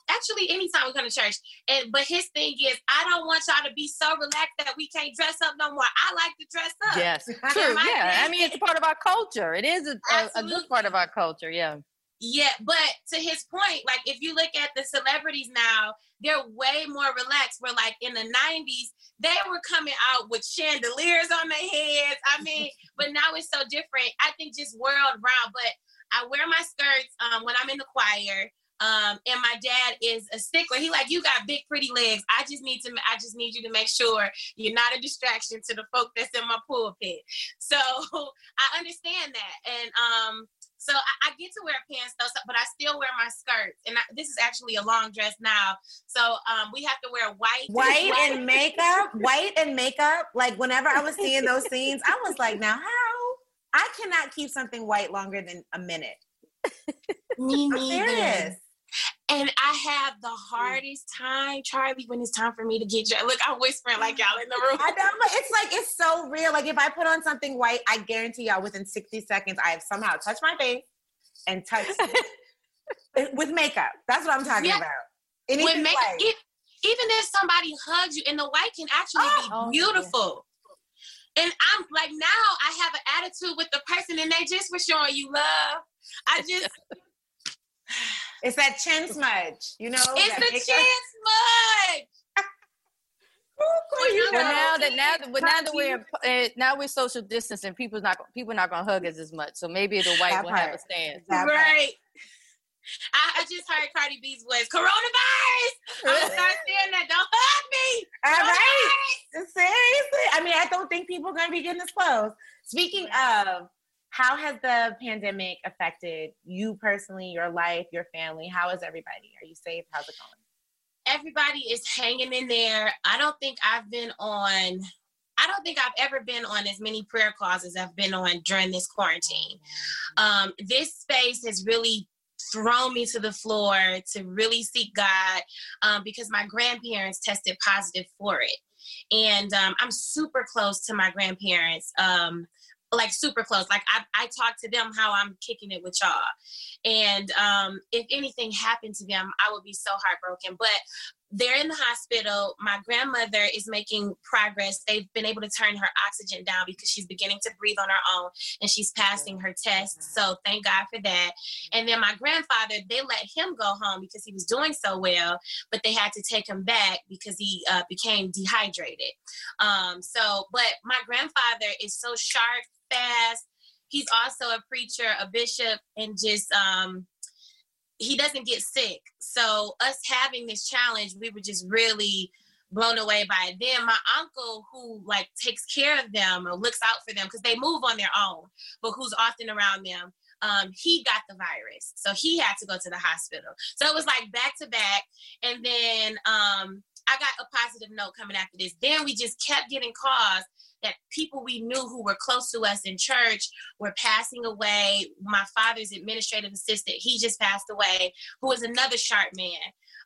Actually anytime we come to church. And but his thing is i don't want y'all to be so relaxed that we can't dress up no more. I like to dress up. Yes true. Yeah i mean it's a part of our culture. It is a, a, a good part of our culture yeah yeah, but to his point, like if you look at the celebrities now, they're way more relaxed. Where like in the 90s, they were coming out with chandeliers on their heads. I mean, but now it's so different. I think just world round. But I wear my skirts um, when I'm in the choir. Um, and my dad is a stickler. He like, you got big, pretty legs. I just need to, I just need you to make sure you're not a distraction to the folk that's in my pulpit. So I understand that, and um, so I, I, get to wear pants though, but I still wear my skirts. And I, this is actually a long dress now. So um, we have to wear white. White and makeup. White and makeup. Like whenever I was seeing those scenes, I was like, now how? I cannot keep something white longer than a minute. Me neither. And I have the mm. hardest time, Charli, when it's time for me to get dressed. Look, I'm whispering like y'all in the room. I know, but it's like it's so real. Like if I put on something white, I guarantee y'all within 60 seconds, I have somehow touched my face and touched with makeup. That's what I'm talking yeah. about. Anything with makeup, even if somebody hugs you, and the white can actually oh, be oh, oh beautiful. Yeah. And I'm like now I have an attitude with the person, and they just were showing you love. I just It's that chin smudge, you know. It's the chin smudge. well, you know. now that now that but now that we're uh, now we're social distancing, people's not people not gonna hug us as much. So maybe the white that will part. have a stand. That right. I, I, just heard Cardi B's voice. Coronavirus. I'm start saying that. Don't hug me. All right. Seriously. I mean, I don't think people are gonna be getting this close. Speaking of how has the pandemic affected you personally, your life, your family? How is everybody? Are you safe? How's it going? Everybody is hanging in there. I don't think I've been on I don't think I've ever been on as many prayer calls as I've been on during this quarantine. Um, this space has really thrown me to the floor to really seek God um, because my grandparents tested positive for it. And um, I'm super close to my grandparents. Like super close. Like I, I talk to them how I'm kicking it with y'all. And um, if anything happened to them, I would be so heartbroken. But they're in the hospital. My grandmother is making progress. They've been able to turn her oxygen down because she's beginning to breathe on her own and she's passing her tests. So thank God for that. And then my grandfather, they let him go home because he was doing so well, but they had to take him back because he uh, became dehydrated. Um, so, but my grandfather is so sharp fast. He's also a preacher, a bishop, and just um, he doesn't get sick. So us having this challenge, we were just really blown away by it. Then my uncle, who like takes care of them or looks out for them because they move on their own, but who's often around them, um, he got the virus. So he had to go to the hospital. So it was like back to back. And then um, I got a positive note coming after this. Then we just kept getting calls that people we knew who were close to us in church were passing away. My father's administrative assistant, he just passed away, who was another sharp man.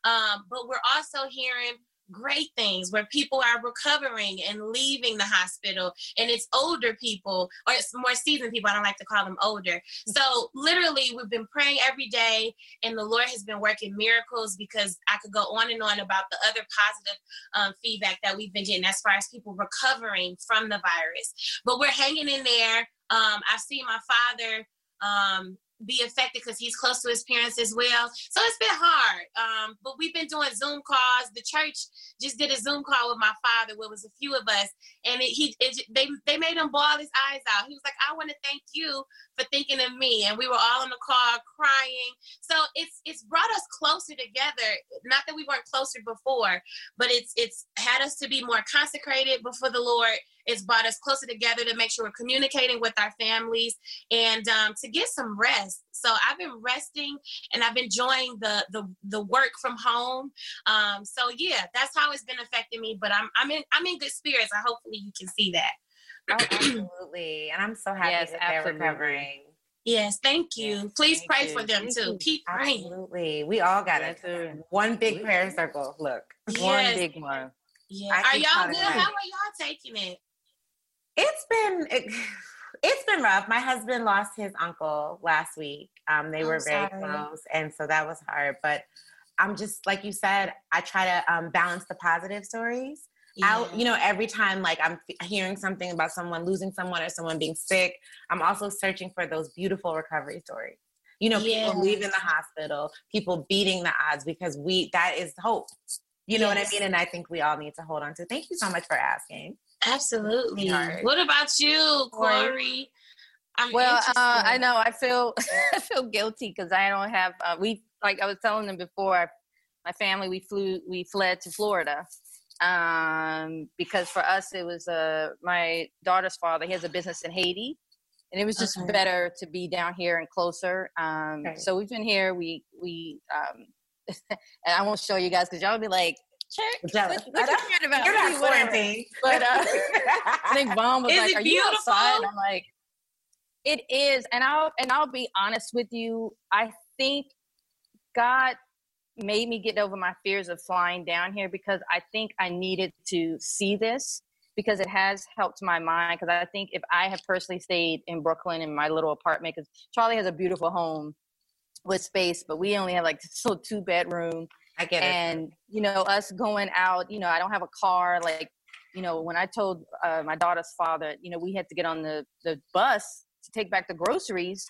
Um, but we're also hearing great things where people are recovering and leaving the hospital and it's older people or it's more seasoned people i don't like to call them older. So literally we've been praying every day and the lord has been working miracles because i could go on and on about the other positive um, feedback that we've been getting as far as people recovering from the virus. But we're hanging in there. Um, i've seen my father um, be affected because he's close to his parents as well. So it's been hard. Um, but we've been doing Zoom calls. The church just did a Zoom call with my father, where it was a few of us, and it, he it, they they made him ball his eyes out. He was like, "I want to thank you for thinking of me," and we were all in the car crying. So it's it's brought us closer together. Not that we weren't closer before, but it's it's had us to be more consecrated before the Lord it's brought us closer together to make sure we're communicating with our families and um, to get some rest. So I've been resting and I've been enjoying the the, the work from home. Um, so yeah, that's how it's been affecting me. But I'm I'm in I'm in good spirits. I hopefully you can see that. Oh, absolutely, and I'm so happy yes, that absolutely. they're recovering. Yes, thank you. Yes, Please thank pray you. for them thank too. You. Keep praying. Absolutely. We all got it. One big prayer circle. Look. Yes. One big one. Yeah. Are y'all good? How are y'all taking it? It's been it, has been rough. My husband lost his uncle last week. Um, they I'm were very sorry. close, and so that was hard. But I'm just like you said. I try to um, balance the positive stories. Yeah. Out, you know, every time like I'm hearing something about someone losing someone or someone being sick, I'm also searching for those beautiful recovery stories. You know, yeah. people leaving the hospital, people beating the odds because we that is hope. You know yes. what I mean? And I think we all need to hold on to. Thank you so much for asking. Absolutely. What about you, Cori? I'm well, uh, I know I feel I feel guilty because I don't have. Uh, we like I was telling them before. My family we flew we fled to Florida um, because for us it was uh, my daughter's father. He has a business in Haiti, and it was just okay. better to be down here and closer. Um, okay. So we've been here. We we um, and I won't show you guys because y'all be like. What, what you about? You're not quarantined. But uh, I think Mom was is like, "Are beautiful? you outside?" I'm like, "It is." And I'll and I'll be honest with you. I think God made me get over my fears of flying down here because I think I needed to see this because it has helped my mind. Because I think if I had personally stayed in Brooklyn in my little apartment, because Charli has a beautiful home with space, but we only have like so two bedroom I get and, it. And you know, us going out, you know, I don't have a car. Like, you know, when I told uh, my daughter's father, you know, we had to get on the the bus to take back the groceries.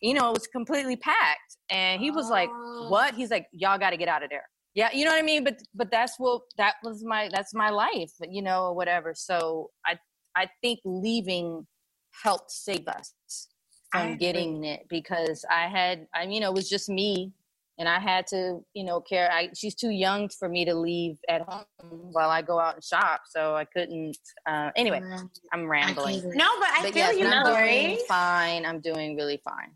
You know, it was completely packed, and he was oh. like, "What?" He's like, "Y'all got to get out of there." Yeah, you know what I mean. But but that's what that was my that's my life, you know, or whatever. So I I think leaving helped save us from getting it because I had I you know it was just me and I had to, you know, care. I, she's too young for me to leave at home while I go out and shop, so I couldn't. Uh, anyway, I'm rambling. No, but I but feel yes, you. I'm doing fine. I'm doing really fine.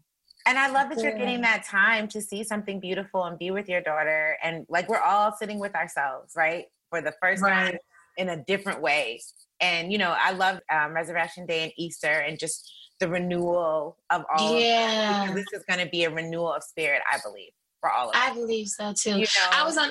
And I love that you're getting that time to see something beautiful and be with your daughter, and like we're all sitting with ourselves, right, for the first right. time in a different way. And you know, I love um, Resurrection Day and Easter, and just the renewal of all. Yeah, of this is going to be a renewal of spirit, I believe for all of us. I believe so too. You know? I was on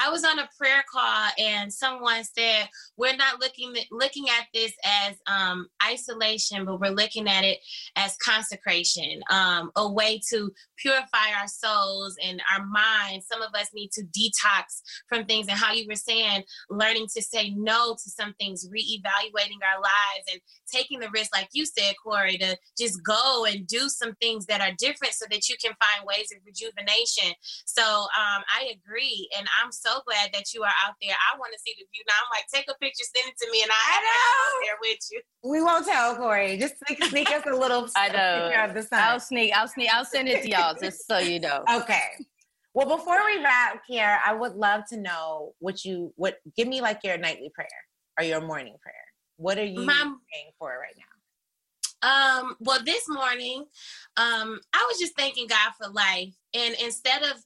I was on a prayer call and someone said we're not looking looking at this as um, isolation, but we're looking at it as consecration, um, a way to purify our souls and our minds. Some of us need to detox from things, and how you were saying, learning to say no to some things, reevaluating our lives, and taking the risk, like you said, Cori, to just go and do some things that are different, so that you can find ways of rejuvenation. So um, I agree, and I'm so glad that you are out there. I want to see the view now. I'm like, take a picture, send it to me, and I, I know. there with you. We won't tell Cori. Just sneak, sneak us a little I know. picture of the sun. I'll sneak. I'll sneak. I'll send it to y'all just so you know. Okay. Well, before we wrap, Kierra, I would love to know what you what give me like your nightly prayer or your morning prayer. What are you My, praying for right now? Um, well, this morning, um, I was just thanking God for life. And instead of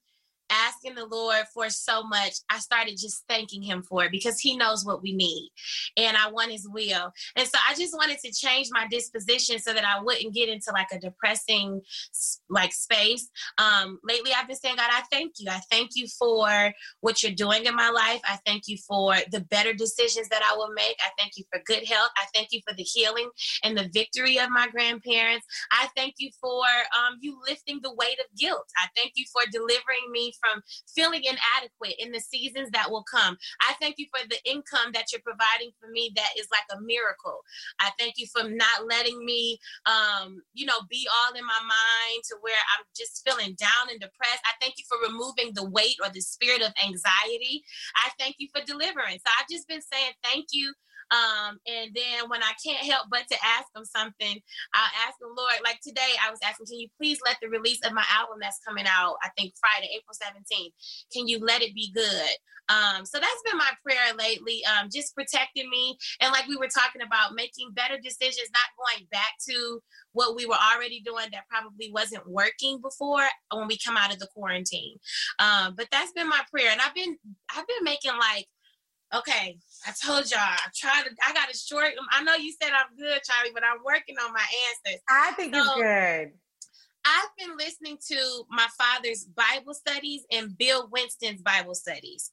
asking the Lord for so much, I started just thanking Him for it because He knows what we need. And I want His will. And so I just wanted to change my disposition so that I wouldn't get into like a depressing like space. Um, lately, I've been saying, God, I thank you. I thank you for what you're doing in my life. I thank you for the better decisions that I will make. I thank you for good health. I thank you for the healing and the victory of my grandparents. I thank you for um, you lifting the weight of guilt. I thank you for delivering me from feeling inadequate in the seasons that will come. I thank you for the income that you're providing for me that is like a miracle. I thank you for not letting me, um, you know, be all in my mind to where I'm just feeling down and depressed. I thank you for removing the weight or the spirit of anxiety. I thank you for deliverance. I've just been saying thank you um, and then when I can't help but to ask them something, I'll ask the Lord. Like today, I was asking, can you please let the release of my album that's coming out, I think Friday, April 17th, can you let it be good? Um, so that's been my prayer lately, um, just protecting me. And like we were talking about, making better decisions, not going back to what we were already doing that probably wasn't working before when we come out of the quarantine. Um, but that's been my prayer. And I've been, I've been making like Okay, I told y'all. I tried to. I got a short. Um, I know you said I'm good, Charli, but I'm working on my answers. I think so, it's good. I've been listening to my father's Bible studies and Bill Winston's Bible studies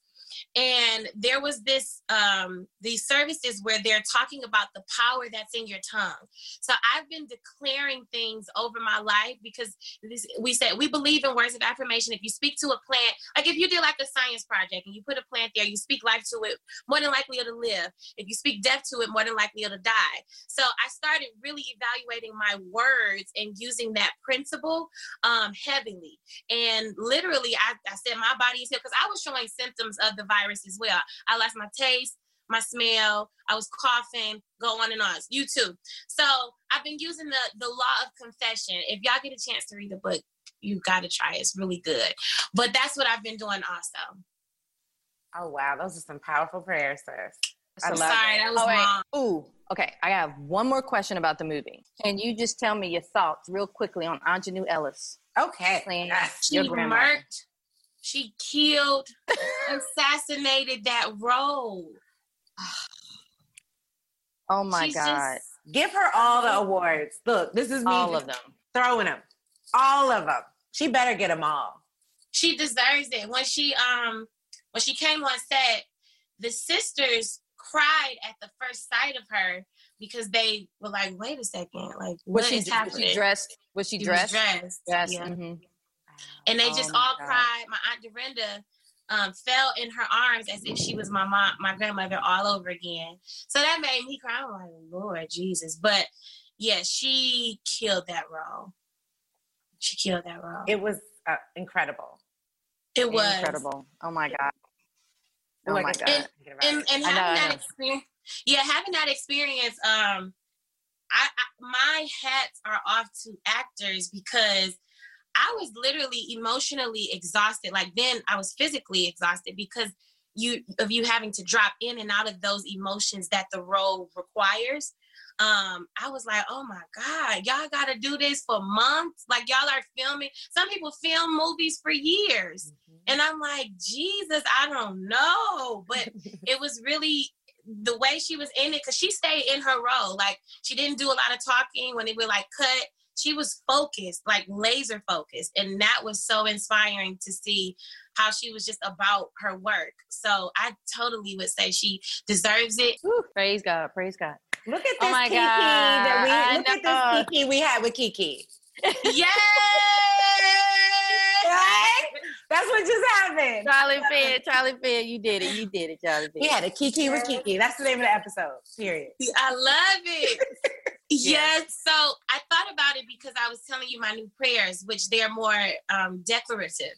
and there was this um these services where they're talking about the power that's in your tongue. So i've been declaring things over my life because this, we said we believe in words of affirmation. If you speak to a plant like if you did like a science project and you put a plant there you speak life to it more than likely it'll live. If you speak death to it more than likely it'll die. So i started really evaluating my words and using that principle um heavily. And literally i, I said my body is here because i was showing symptoms of the virus as well. I lost my taste, my smell, I was coughing, go on and on. You too. So I've been using the the law of confession. If y'all get a chance to read the book, you gotta try it. It's really good. But that's what I've been doing also. Oh wow, those are some powerful prayers, sis. I'm sorry, it. that was oh, wrong. Ooh, okay. I have one more question about the movie. Can you just tell me your thoughts real quickly on Aunjanue Ellis? Okay. Playing she murked she killed, assassinated that role. Oh my She's God. Just, Give her all the awards. Look, this is me. All of them. Throwing them. All of them. She better get them all. She deserves it. When she um when she came on set, the sisters cried at the first sight of her because they were like, "Wait a second, like what was she, is happening?" Was she dressed? Was she, she dressed? Was dressed. Yes. Yeah. Mm-hmm. And they just oh all God. cried. My aunt Dorinda um, fell in her arms as if she was my mom, my grandmother all over again. So that made me cry. I'm like, Lord Jesus. But yeah, she killed that role. She killed that role. It was uh, incredible. It was incredible. Oh my God. Oh my God. And, and, and having know, that experience, yeah, having that experience, um, I, I my hats are off to actors because I was literally emotionally exhausted. Like then I was physically exhausted because you of you having to drop in and out of those emotions that the role requires. Um, I was like, oh my God, y'all gotta do this for months. Like y'all are filming. Some people film movies for years. Mm-hmm. And I'm like, Jesus, I don't know. But it was really the way she was in it, because she stayed in her role. Like she didn't do a lot of talking when they were like cut she was focused, like laser focused. And that was so inspiring to see how she was just about her work. So I totally would say she deserves it. Ooh, praise God. Praise God. Look at oh this oh my Kiki God. that we look at this Kiki we had with Kiki. Yay! right? That's what just happened. Charli Fair, Charli Fair, you did it. You did it, Charli Fair. We had a Kiki with Kiki. That's the name of the episode. Period. I love it. yes. So I thought about it because I was telling you my new prayers, which they're more um, declarative.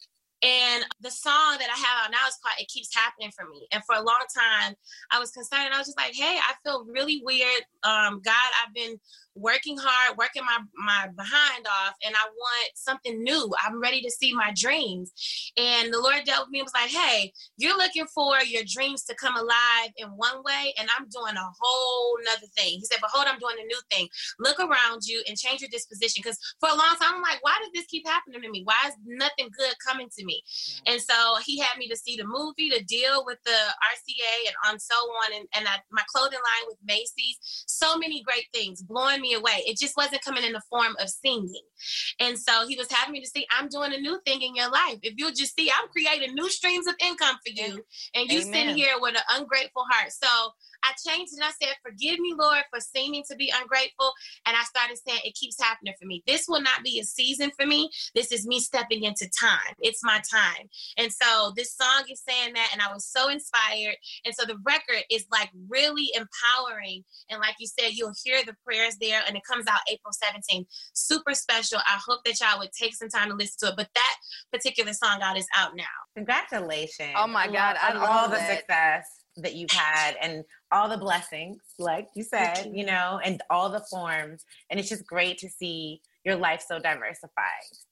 And the song that I have out now is called It Keeps Happening for Me. And for a long time, I was concerned. I was just like, hey, I feel really weird. Um, God, I've been working hard, working my my behind off, and I want something new. I'm ready to see my dreams. And the Lord dealt with me and was like, "Hey, you're looking for your dreams to come alive in one way, and I'm doing a whole nother thing." He said, "Behold, I'm doing a new thing. Look around you and change your disposition." Because for a long time, I'm like, "Why does this keep happening to me? Why is nothing good coming to me?" And so He had me to see the movie, to deal with the RCA, and on so on, and, and I, my clothing line with Macy's. So many great things blowing me away. It just wasn't coming in the form of singing. And so he was having me to see, I'm doing a new thing in your life. If you'll just see, I'm creating new streams of income for you. And you Amen. sitting here with an ungrateful heart. So I changed and I said, Forgive me, Lord, for seeming to be ungrateful. And I started saying, It keeps happening for me. This will not be a season for me. This is me stepping into time. It's my time. And so this song is saying that. And I was so inspired. And so the record is like really empowering. And like you said, you'll hear the prayers there. And it comes out April 17th. Super special. I hope that y'all would take some time to listen to it. But that particular song out is out now. Congratulations. Oh my God. I love all the success that you've had and all the blessings, like you said, you know, and all the forms. And it's just great to see your life so diversified,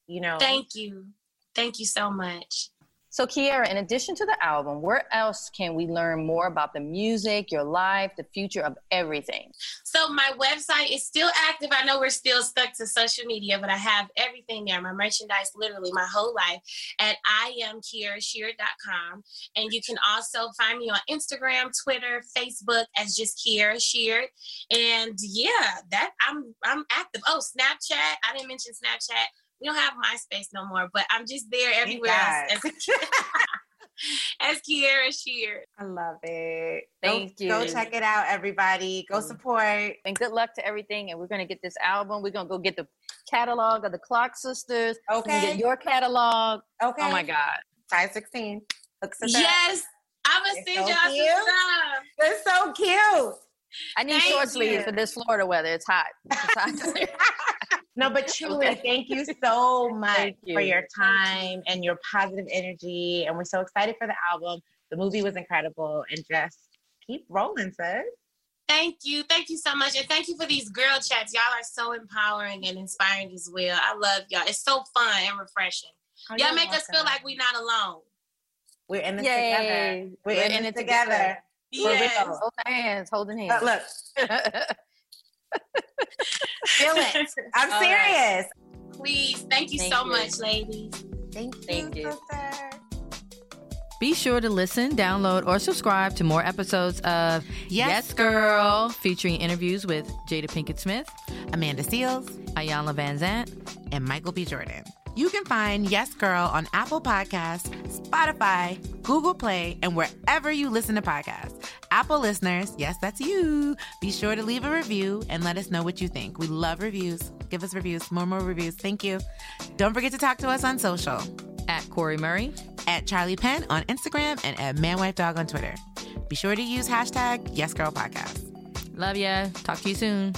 you know. Thank you. Thank you so much. So, Kierra, in addition to the album, where else can we learn more about the music, your life, the future of everything? So, my website is still active. I know we're still stuck to social media, but I have everything there my merchandise, literally my whole life, at iamkierasheard.com. And you can also find me on Instagram, Twitter, Facebook as just Kierra Sheard. And yeah, that I'm I'm active. Oh, Snapchat. I didn't mention Snapchat we don't have MySpace no more, but I'm just there everywhere else as, as Kierra Sheard. I love it. Thank go, you. Go check it out, everybody. Go mm. support. And good luck to everything. And we're gonna get this album. We're gonna go get the catalog of the Clark Sisters. Okay. Get your catalog. Oh okay. Oh my God. Size 16. yes. I'm gonna send y'all cute. some stuff. It's so cute. I need Thank short sleeves for this Florida weather. It's hot. It's hot. no, but truly, okay. thank you so much you. for your time and your positive energy. And we're so excited for the album. The movie was incredible. And just keep rolling, sis. Thank you. Thank you so much. And thank you for these girl chats. Y'all are so empowering and inspiring as well. I love y'all. It's so fun and refreshing. Oh, y'all make welcome. us feel like we're not alone. We're in this Yay. together. We're, we're in, in, it together. together. Yes. Hold hands, holding hands. Uh, look. Feel it. I'm All serious. Right. Please. Thank you thank so you. much, ladies. Thank you. Thank you. Be sure to listen, download, or subscribe to more episodes of Yes, yes Girl, featuring interviews with Jada Pinkett Smith, Amanda Seales, Van Zant, and Michael B. Jordan. You can find Yes Girl on Apple Podcasts, Spotify, Google Play, and wherever you listen to podcasts. Apple listeners, yes, that's you. Be sure to leave a review and let us know what you think. We love reviews. Give us reviews, more, more reviews. Thank you. Don't forget to talk to us on social at Cori Murray, at Charli Penn on Instagram, and at ManWifeDog on Twitter. Be sure to use hashtag YesGirlPodcast. Love ya. Talk to you soon.